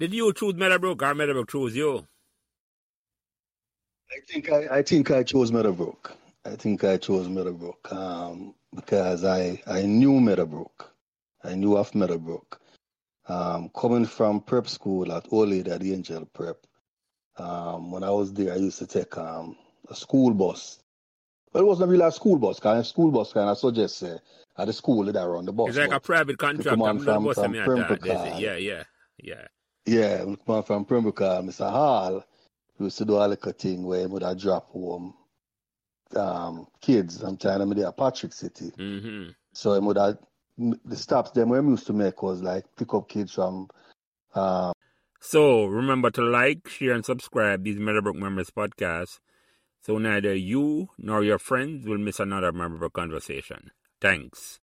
Did you choose Meadowbrook or Meadowbrook chose you? I think I, I think I chose Meadowbrook. I think I chose Meadowbrook um, because I, I knew Meadowbrook. I knew of Meadowbrook. Um, coming from prep school at Old at the Angel Prep, um, when I was there, I used to take um, a school bus. But it wasn't really a school bus, because a school bus kind of suggests uh, at the school that I run the bus. It's like a private contract. Come on from, bus from me at Pembroke. that. Yeah, yeah, yeah. Yeah, come from Pembroke. Mr. Hall used to do a little thing where he would have drop home um, kids. I'm telling them they're Patrick City. Mm-hmm. So he would have, the stops them where we used to make was like pick up kids from um, So remember to like, share, and subscribe these Meadowbrook Memories podcasts so neither you nor your friends will miss another memorable conversation. Thanks.